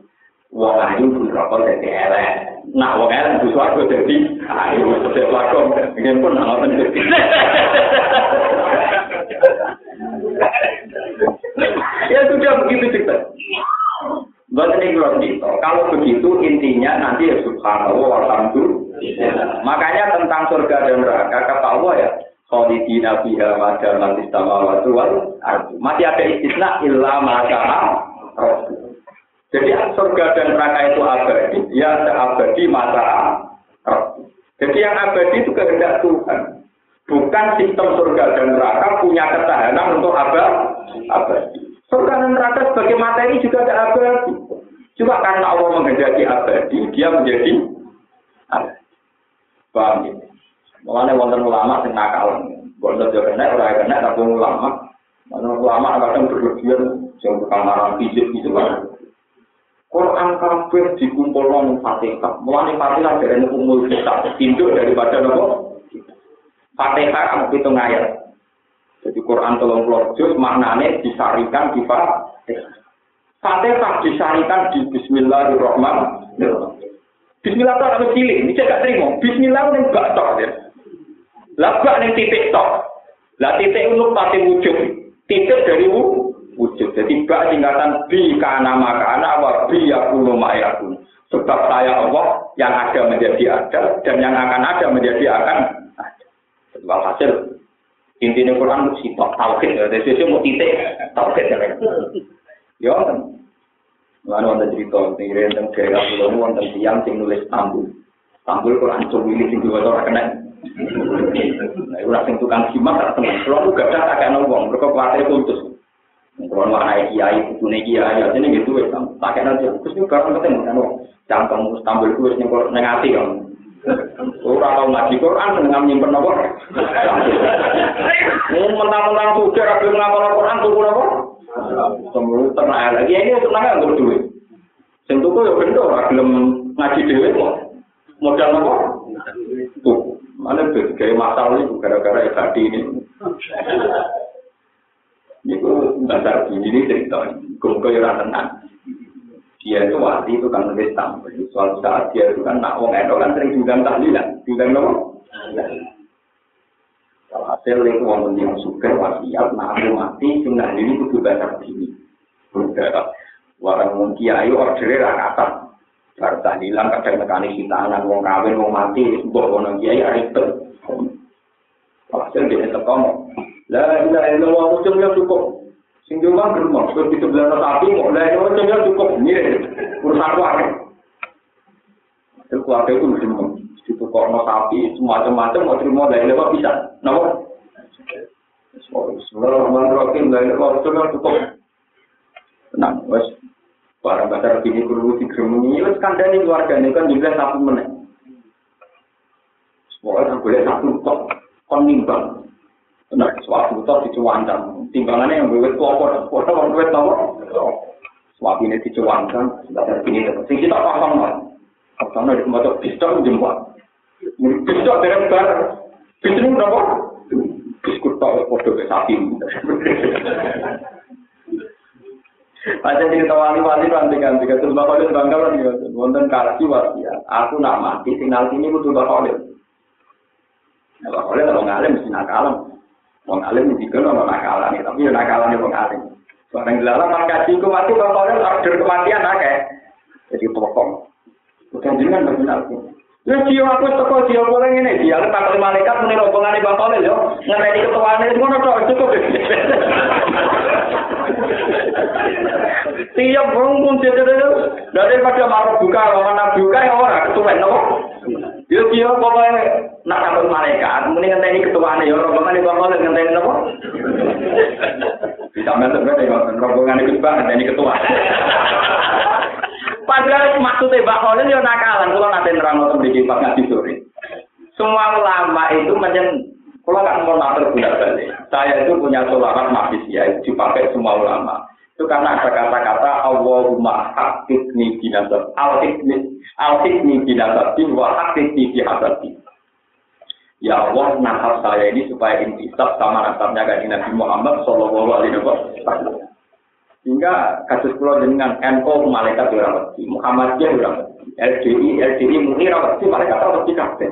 Wong ayu rokok jadi elek. Nah, wong elek itu suatu jadi ayu. Saya lakon. Ini pun nggak penting. ya sudah begitu cerita. Buat ini cerita. Kalau begitu intinya nanti ya subhanallah alhamdulillah. Makanya tentang surga dan neraka kata Allah ya. Khalidina fiha mada matis samawati wal Masih ada istisna illa masalah Jadi surga dan neraka itu abadi, ya abadi masa Jadi yang abadi itu kehendak Tuhan. Bukan sistem surga dan neraka punya ketahanan untuk abadi. Surga dan neraka sebagai materi juga ada abadi. Cuma karena Allah menghendaki abadi, dia menjadi abadi. Paham ya? Mulanya wonten ulama sing nakal. Wonten yo kena ora kena tapi ulama. Mana ulama kadang berlebihan sing tukang marang fisik itu kan. Quran kabeh dikumpulkan Fatihah. Mulane Fatihah dari umul kita induk daripada nopo Fatihah kamu hitung ayat. Jadi Quran tolong juz maknanya disarikan di Fatihah. Fatihah disarikan di Bismillahirrahmanirrahim. Bismillah itu harus cilik, ini saya terima. Bismillah ini gak tok ya. Lah gak titik tok. Lah titik untuk pasti wujud. Titik dari wujud. Jadi gak tingkatan bi kana makana wa bi yakunu ma'yakun. Sebab saya Allah yang ada menjadi ada dan yang akan ada menjadi akan hasil intinya Quran sitok tauhid ya. Dari mau titik tauhid ya. Ya, Lalu ada cerita, ini tentang daerah pulau wonten tiang sing nulis Tambul. Tambul Quran cumi sing dua orang kena. Nah, sing tukang simak tak temen. Kalau gak ada tak kena uang, mereka kuatir. Kalau makna kiai, punya kiai, aja nih gitu, tak kena aja. Terus ini barang ketemu kan, cangkem Tambul itu yang nengati kan. Ora tau ngaji Quran dengan nyimpen apa? Mau mentang-mentang sudah rapi ngapal Quran tuh apa? Semua tenang lagi ini tenang nggak duit. Sing tuku ya bendo ora gelem ngaji dhewe kok. Modal apa? Tuh, mana kayak masalah itu gara-gara tadi ini. Itu dasar ini cerita, kumpul ya tenang. dia itu wali itu kan nulis tampil. Suatu saat dia itu kan nak wong edo kan sering diundang tahlilan, diundang nopo. Kalau hasil itu wong yang suka wasiat, nah aku mati, sunnah ini kudu baca begini. Udah, warang wong kiai ordernya rakatan. Baru tahlilan kadang kita anak wong kawin wong mati, mbok wong kiai ribet. Kalau hasil dia tetap Lah, ilaha illallah, cukup. Sing di rumah geremong, terus di sebelah sapi, mau lah itu macamnya cukup mirip, urusan keluarga. Itu keluarga itu geremong, di tukar no sapi, semacam-macam mau terima dari lewat bisa, nama? Sebenarnya orang dari lewat itu kan cukup. Tenang, wes barang dasar bini kurung di geremong ini, wes kandani keluarga ini kan juga satu menit. Semoga boleh satu kok, kon nimbang. Nah, suatu itu dicuankan. Timbangannya yang duit kelompok, kota orang duit tahu. Suatu ini dicuankan, dan ini sing kita paham lah. Karena di tempat pisau jembat. Pisau dari bar, pisau berapa? Biskut foto ke sapi. Aja cerita wali-wali nanti kan, jika terus bapak itu bangga kan, wonten karsi. Aku nak mati, tinggal sini butuh bapak Nah, bapak kalau ngalim mesti nakalam. Wong alim juga nono nakalan tapi ya nakalan wong alim. Barang dilarang kan kaji ku mati pokoknya order kematian akeh. Jadi pokok. Bukan jenengan benar. Ya dia aku toko dia boleh ini dia lepas ke malaikat muni rombongan Bang Kolil yo ngerti ketuane ngono tok cukup. Tiap burung pun daripada marah buka orang buka ya orang ketuan nopo. Yo dia pokoknya nak takut malaikat, mending ngenteni ketuaan ya rombongan itu apa ngenteni apa? Bisa mentok kan rombongan itu bang ngenteni ketua. Padahal maksudnya Mbak Khalil ya nakalan, kalau nanti nerang untuk di Pak ngaji sore. Semua ulama itu menyen, kalau kan mau matur bulat balik. Saya itu punya sholawat mafis ya, dipakai semua ulama. Itu karena ada kata-kata Allahumma hakikni binasab, al-hikni Al-hikmi binasati wa hakiki bihasati. Ya Allah, nasab saya ini supaya intisab sama nasabnya kan Nabi Muhammad Sallallahu Alaihi Wasallam. Sehingga kasus pulau dengan NO malaikat dirawati, Muhammadiyah dirawati, LDI, LDI murni rawati, malaikat rawati kabeh.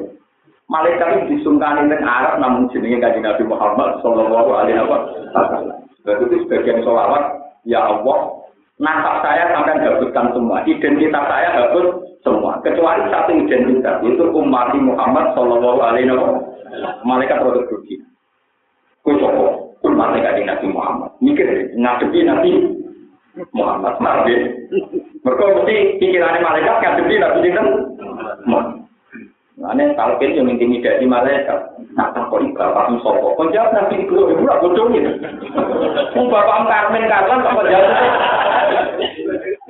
Malaikat itu disungkani dengan Arab namun jenenge kanjeng Nabi Muhammad Sallallahu Alaihi Wasallam. Itu sebagian sholawat, ya Allah, nasab saya sampai hapuskan semua, identitas saya hapus semua. Kecuali satu identitas itu umat Muhammad Shallallahu Alaihi Wasallam. Malaikat produk dunia kusopo umat Nabi Nabi Muhammad. Mikir ngadepi Nabi Muhammad. Nabi mereka mesti pikirannya malaikat ngadepi Nabi Muhammad Mana kalau kita yang intimidasi malaikat, nak tempat iba pak sopo, kau jawab nanti ibu ibu lah bodoh ini. Mau bapak Carmen Carlan apa jawab?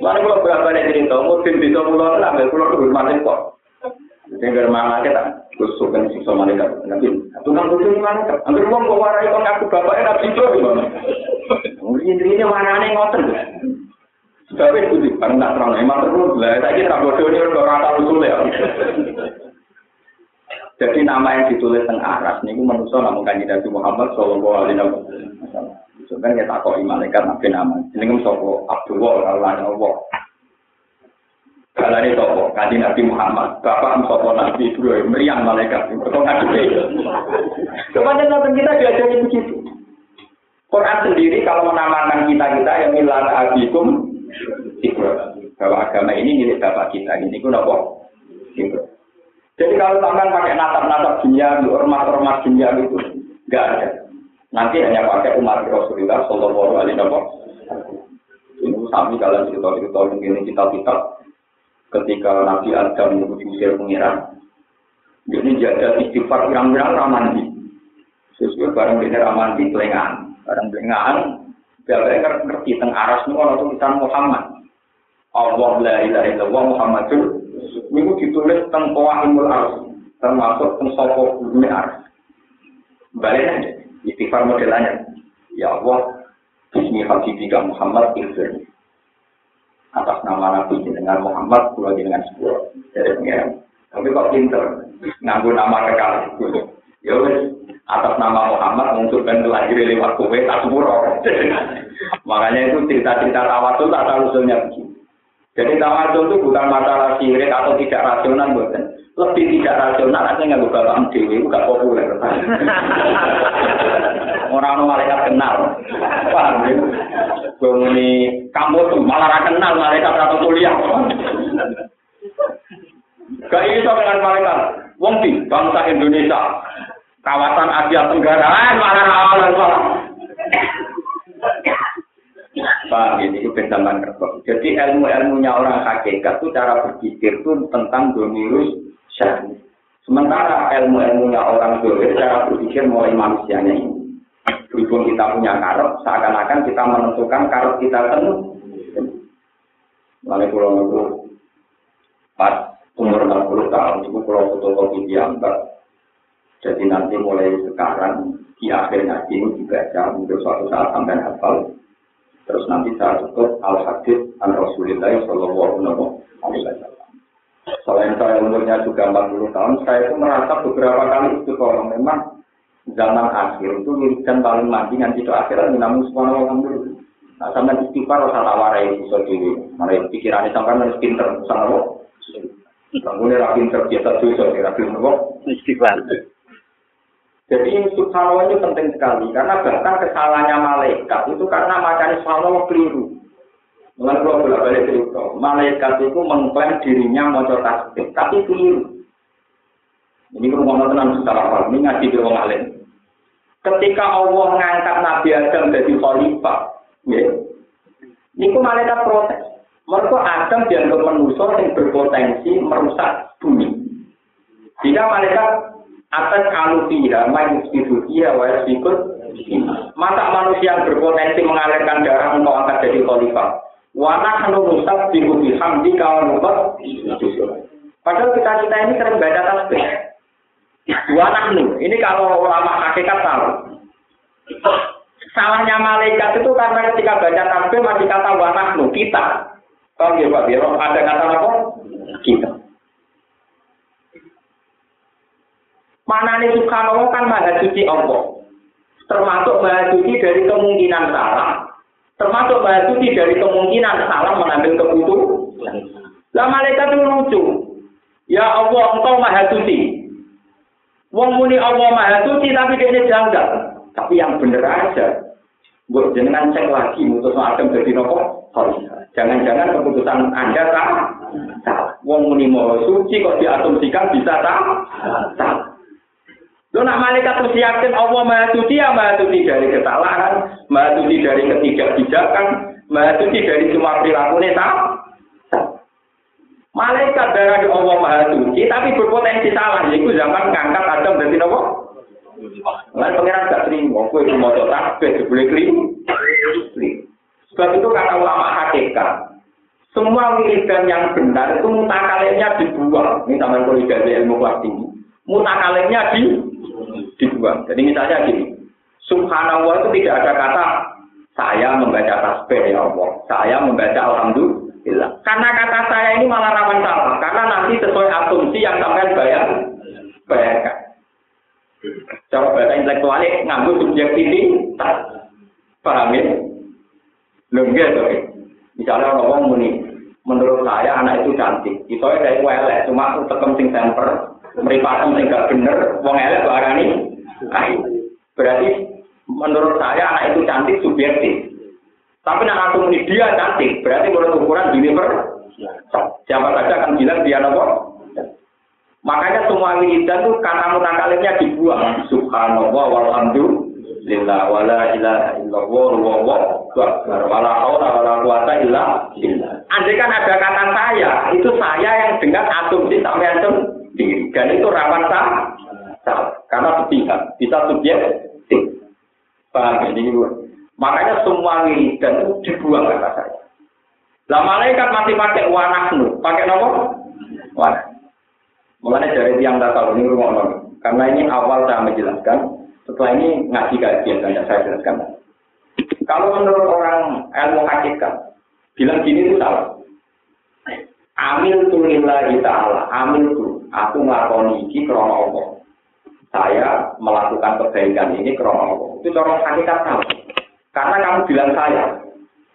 Mana kalau berapa yang jadi tahu, mau tim bisa pulang lah, nggak pulang tuh kok. tempat. Tinggal mana kita, khusus kan susu malaikat, nanti satu nang bodoh ini malaikat, nanti uang kau warai kau ngaku bapaknya nabi itu gimana? Ini ini mana nih ngotot? Sebabnya itu sih, karena tak terlalu emang terus lah. Saya kira bodoh orang tahu dulu. Jadi nama yang ditulis teng aras niku manusia namun kanjeng Nabi Muhammad sallallahu alaihi wasallam. Sebenarnya kita kok malaikat nabi nama. Jenenge sapa Abdullah Allah Allah. Kalau ini toko, kaji Nabi Muhammad, Bapak Mustafa Nabi Ibrahim, meriang malaikat, itu ngaji Kemudian Nabi kita diajari begitu. Quran sendiri kalau menamakan kita-kita yang milan abikum. Bahwa agama ini milik Bapak kita, ini pun apa? Jadi kalau sampai pakai natap-natap dunia, ormas-ormas dunia itu nggak ada. Nanti hanya pakai umat Rasulullah Shallallahu Alaihi Wasallam. Ini sami kalian cerita-cerita mungkin kita kitab ketika Nabi Adam diusir pengiran. Ini jaga istighfar pirang-pirang ramandi. Sesuai barang ini ramandi telengan. Barang telengan, biasanya ngerti teng aras ini orang tulisan Muhammad. Allah la ilaha illallah Muhammadur Niku ditulis tentang Qawaimul Ars, termasuk tentang Sopo Bumi Ars. Baliknya, istighfar modelannya. Ya Allah, Bismi Habibika Muhammad Ilfir. Atas nama Nabi dengan Muhammad, pulau dengan sepuluh. Dari pengiran. Tapi kok pinter, nganggu nama kekal. Ya wes, atas nama Muhammad mengusulkan kelahiran lewat kowe tak sepuluh. Makanya itu cerita-cerita tawasul tak tahu usulnya begini. Jadi tawadhu itu bukan masalah sirik atau tidak rasional, bukan. Lebih tidak rasional aja nggak bang dewi, itu gak populer. Orang malaikat kenal, paham ya? Kamu tuh malah kenal malaikat atau kuliah. Gak iso dengan malaikat. Wong di bangsa Indonesia, kawasan Asia Tenggara, eh, malah malah malah. Pak, ini itu pentambahan kerbau. Jadi ilmu-ilmunya orang hakikat itu cara berpikir itu tentang domirus syahid. Sementara ilmu-ilmunya orang dolir cara berpikir mulai manusianya ini. Berhubung kita punya karot, seakan-akan kita menentukan karot kita penuh. Lalu pulau itu pas umur 60 tahun itu pulau fotokopi diantar. Jadi nanti mulai sekarang di akhir ngaji ini dibaca untuk suatu saat sampai hafal Terus nanti saya tutup al hadis an Rasulullah Shallallahu Alaihi Wasallam. Selain saya umurnya juga 40 tahun, saya itu merasa beberapa kali itu kalau memang zaman akhir itu wiridan paling mati dengan itu akhirat namun subhanahu alhamdulillah. Nah, sama istighfar rasa tawarai bisa diri. Mana pikirannya sampai harus pinter, sama. Bangunnya rapi pinter biasa dosa, rapi pinter Istighfar. Jadi subhanallah itu penting sekali karena bahkan kesalahannya malaikat itu karena macam subhanallah keliru. Mulai kalau bolak balik cerita, malaikat itu mengklaim dirinya mau tasbih, tapi keliru. Ini kalau ngomong tenang secara apa? Ini ngaji di orang alim. Ketika Allah mengangkat Nabi Adam jadi khalifah, ya, ini malaikat protes. Mereka Adam dianggap manusia yang berpotensi merusak bumi. Jika malaikat atas alufiha main dia wa yasbikut masa manusia yang berpotensi mengalirkan darah untuk angkat jadi khalifah. Wa nahnu nusabbihu bihamdika wa nuqaddis padahal kita kita ini sering baca tasbih. Wa nahnu ini kalau ulama hakikat tahu. Salahnya malaikat itu karena ketika baca tasbih masih kata wa nahnu kita. Kalau ya Pak ada kata apa? Kita Mana nih subhanallah kan maha suci Allah. Termasuk maha suci dari kemungkinan salah. Termasuk maha suci dari kemungkinan salah mengambil keputusan. Lah malaikat itu lucu. Ya Allah, engkau maha suci. Wong muni Allah maha suci tapi dia janggal. Tapi yang bener aja. Buat jangan cek lagi mutus Adam jadi nopo. Jangan-jangan keputusan Anda salah. Wong muni mau suci kok diasumsikan bisa salah. Lo nak malaikat mesti yakin Allah maha suci ya maha suci dari kesalahan, maha suci dari ketidakbijakan, maha suci dari semua perilaku neta. Malaikat darah di Allah maha suci, tapi berpotensi salah. Yaitu zaman ngangkat Adam dari nopo. Lan pengiran gak terima, kue cuma mau tasbih, boleh klim. Sebab itu kata ulama hakikat, semua wiridan yang benar itu mutakalimnya dibuang. Ini sama kuliah ilmu kelas tinggi. Mutakalimnya di dibuang. Jadi misalnya gini, Subhanallah itu tidak ada kata saya membaca tasbih ya Allah, saya membaca alhamdulillah. Karena kata saya ini malah rawan salah, karena nanti sesuai asumsi yang sampai bayar, bayarkan. Cara bahasa intelektualnya nganggu subjektivitas, paham ya? Lengge Misalnya orang muni, menurut saya anak itu cantik. Itu ya kayak cuma tekem sing semper, meripatem sing gak bener, wong elek barani ayu. Berarti menurut saya anak itu cantik subjektif. Tapi nak aku muni dia cantik, berarti menurut ukuran univer. Siapa saja akan bilang dia nopo. Makanya semua wiridan itu kata mutakalimnya dibuang. Subhanallah walhamdulillah wala ilaha illallah wallahu wala haula wala quwata illa billah. Andai kan ada kata saya, itu saya yang dengan asumsi sampai asum Dan itu rawan salah. Karena sepihak. Bisa subjektif. Paham ini? Makanya semua dan itu dibuang kata saya. Lah malaikat masih pakai wanahnu. Pakai nomor? Wanah. Mulanya dari tiang tahu ini rumah Karena ini awal saya menjelaskan. Setelah ini ngaji kajian banyak saya jelaskan. Kalau menurut orang ilmu hakikat, bilang gini itu salah. Amil tu lillahi ta'ala, amil tu. Aku ngelakoni iki krono Allah. Saya melakukan kebaikan ini krono Allah. Itu cara hakikat tahu. Karena kamu bilang saya.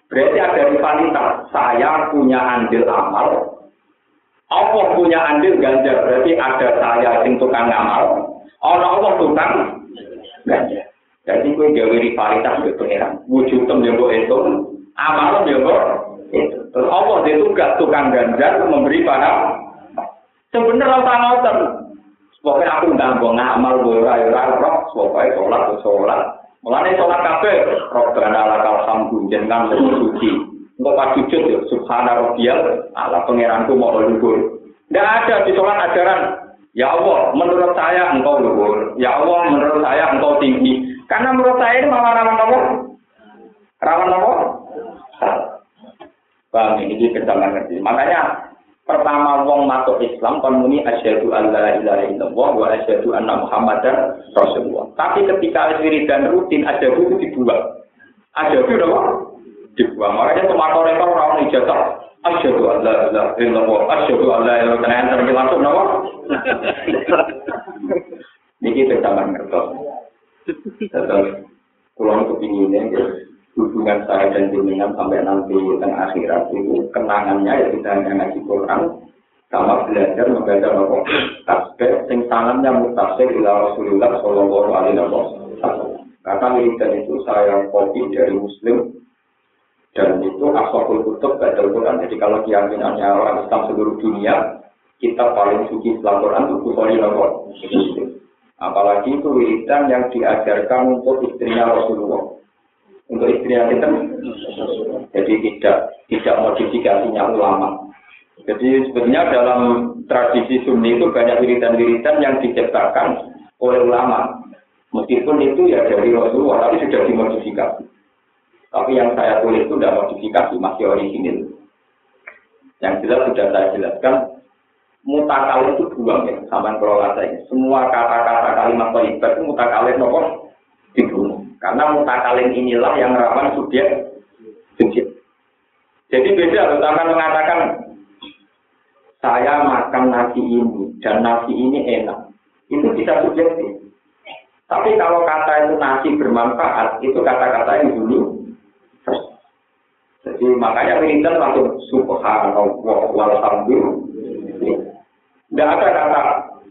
Berarti ada rivalitas. Saya punya andil amal. Allah punya andil ganjar. Berarti ada saya yang tukang amal. Allah Allah tukang ganjar. Jadi gue gawe rivalitas ke pengiran. Wujud tem itu. Amal jenggo itu. Terus Allah dia tugas tukang ganjar memberi pada sebenarnya orang ngoten. Pokoknya aku nggak mau ngamal ora ora roh, pokoknya sholat sholat. Mulane sholat kabeh, robbana lakal hamdu jenengan suci. Engkau pas sujud ya, subhana rabbiyal ala pangeranku mau luhur. Tidak ada di sholat ajaran, ya Allah, menurut saya engkau luhur. Ya Allah, menurut saya engkau tinggi. Karena menurut saya ini malah rawan apa? Rawan apa? Paham ini kita ngerti. Makanya pertama wong masuk Islam kon muni asyhadu alla ilaha illallah wa asyhadu anna muhammadar rasulullah. Tapi ketika dan rutin ada itu dibuang. Itu apa? Dibuang. Makanya tomato rekor orang ijazah. Asyhadu alla ilaha illallah, asyhadu alla ilaha illallah. Terus langsung napa? Niki ngerti. Terus hubungan saya dan jenengan sampai nanti tengah akhirat itu kenangannya ya kita hanya ngaji Quran sama belajar membaca nopo tasbih sing tangannya mutafsir ila Rasulullah Shallallahu Alaihi Wasallam. Karena wiridan itu saya kopi dari Muslim dan itu asal kutub baca Quran. Jadi kalau keyakinannya orang Islam seluruh dunia kita paling suci setelah Quran itu Bukhari nopo apalagi itu wiridan yang diajarkan untuk istrinya Rasulullah untuk istri yang kita jadi tidak tidak modifikasinya ulama Jadi sebenarnya dalam tradisi Sunni itu banyak wiridan-wiridan yang diciptakan oleh ulama. Meskipun itu ya dari Rasulullah, tapi sudah dimodifikasi. Tapi yang saya tulis itu tidak modifikasi, masih original. Yang jelas sudah saya jelaskan, mutakal itu buang ya, sama kelola saya. Semua kata-kata kalimat itu mutakalin nopo. Karena mutakalin inilah yang rawan subjek subjek. Jadi beda, utama mengatakan saya makan nasi ini dan nasi ini enak. Itu bisa subjektif. Tapi kalau kata itu nasi bermanfaat, itu kata-kata yang dulu. Jadi makanya wiridan langsung subhanallah walhamdulillah. Tidak ada kata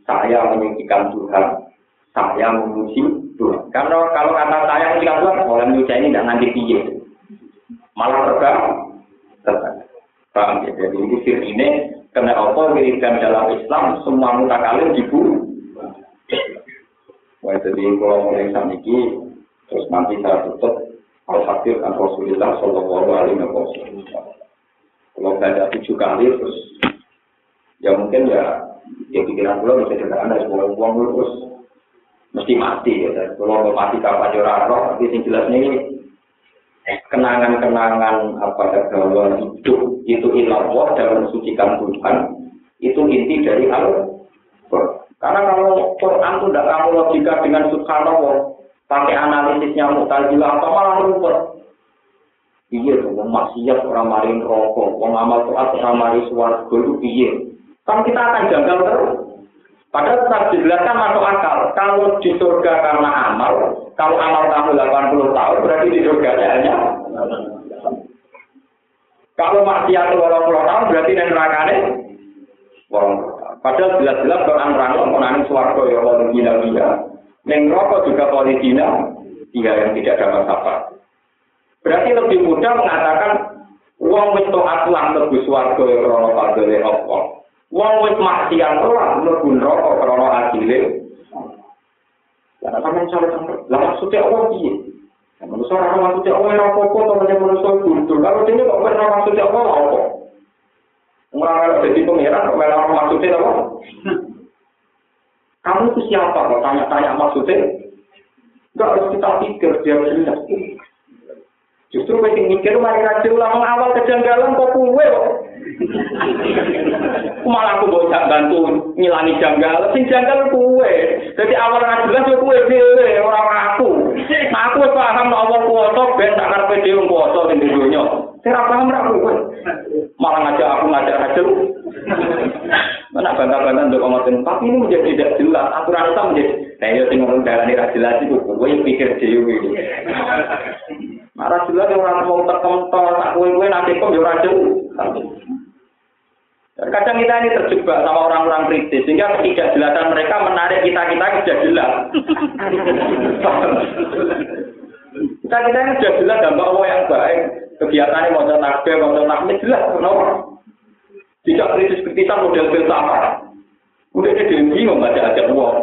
saya meninggikan Tuhan, saya memuji Tuhan. Karena kalau kata saya meninggikan Tuhan, orang Indonesia ini tidak nanti piye. Malah terbang, terbang. Paham ya? Jadi ini sir ini, karena apa wiridan dalam Islam, semua mutakalim dibunuh. Wah, jadi kalau mulai ini, terus nanti saya tutup Al-Fakir dan Rasulullah Sallallahu Alaihi Wasallam. Kalau baca tujuh kali, terus ya mungkin ya, ya pikiran gue bisa juga ada semua uang terus mesti mati ya. Kalau mati kapan joran roh, tapi yang jelasnya ini kenangan-kenangan apa bahwa hidup itu ilah dan mensucikan Tuhan itu inti dari Al-Quran. Karena kalau Quran itu tidak kamu logika dengan subhanallah, pakai analisisnya mutazilah atau malah rumput. Iya tuh, maksiat orang marin rokok, wong amal toat orang marin suwargo itu iya. Kan kita akan janggal terus. Padahal tetap dijelaskan masuk akal. Kalau di surga karena amal, kalau amal kamu 80 tahun, berarti di surga hanya kalau maksiat 20 tahun, berarti di neraka ini Padahal jelas-jelas Quran rangkul mengenai suarga ya Allah gila gila. Neng rokok juga polidina, dia yang tidak dapat apa. Berarti lebih mudah mengatakan uang wis taat lan mlebu swarga ya krana padane apa. Wong wis mati ora terang, mlebu neraka krana adile. Lah sampeyan sore sampeyan, lah maksude Allah piye? Lah manusa ora maksude Allah ora apa-apa to menawa manusa kudu. Lah dene kok ora maksude Allah apa? Ora ada dadi pangeran kok malah ora maksude apa? Kamu itu siapa? kok tanya-tanya maksudnya, enggak harus kita pikir dia jelas. Justru mesti mikir, mari kasih ulang awal kejanggalan kok kue kok. Malah aku mau bantu ngilangi janggal, sing janggal kue. Jadi awal nggak jelas yo kue dhewe, orang aku. Aku paham Allah kuwasa ben tak karepe dhewe kuwasa ning dunya. Saya paham ra kowe. Malah ngajak aku ngajak hasil. Mana bangga-bangga untuk ngomongan, tapi ini menjadi tidak jelas. Aturan Islam menjadi, nah ya sing ngomong dalan ora jelas itu, kowe pikir dhewe. Marah jelas orang mau terkental, tak kowe-kowe nanti kok yo ora Kadang kita ini terjebak sama orang-orang kritis, sehingga ketidakjelasan mereka menarik kita-kita sudah jelas. kita-kita ini sudah jelas dampak Allah yang baik. Kegiatannya mau nakbe, mau nakbe, jelas. Kenapa? Tidak kritis-kritisan model filsafat. Udah dia bingung baca aja uang.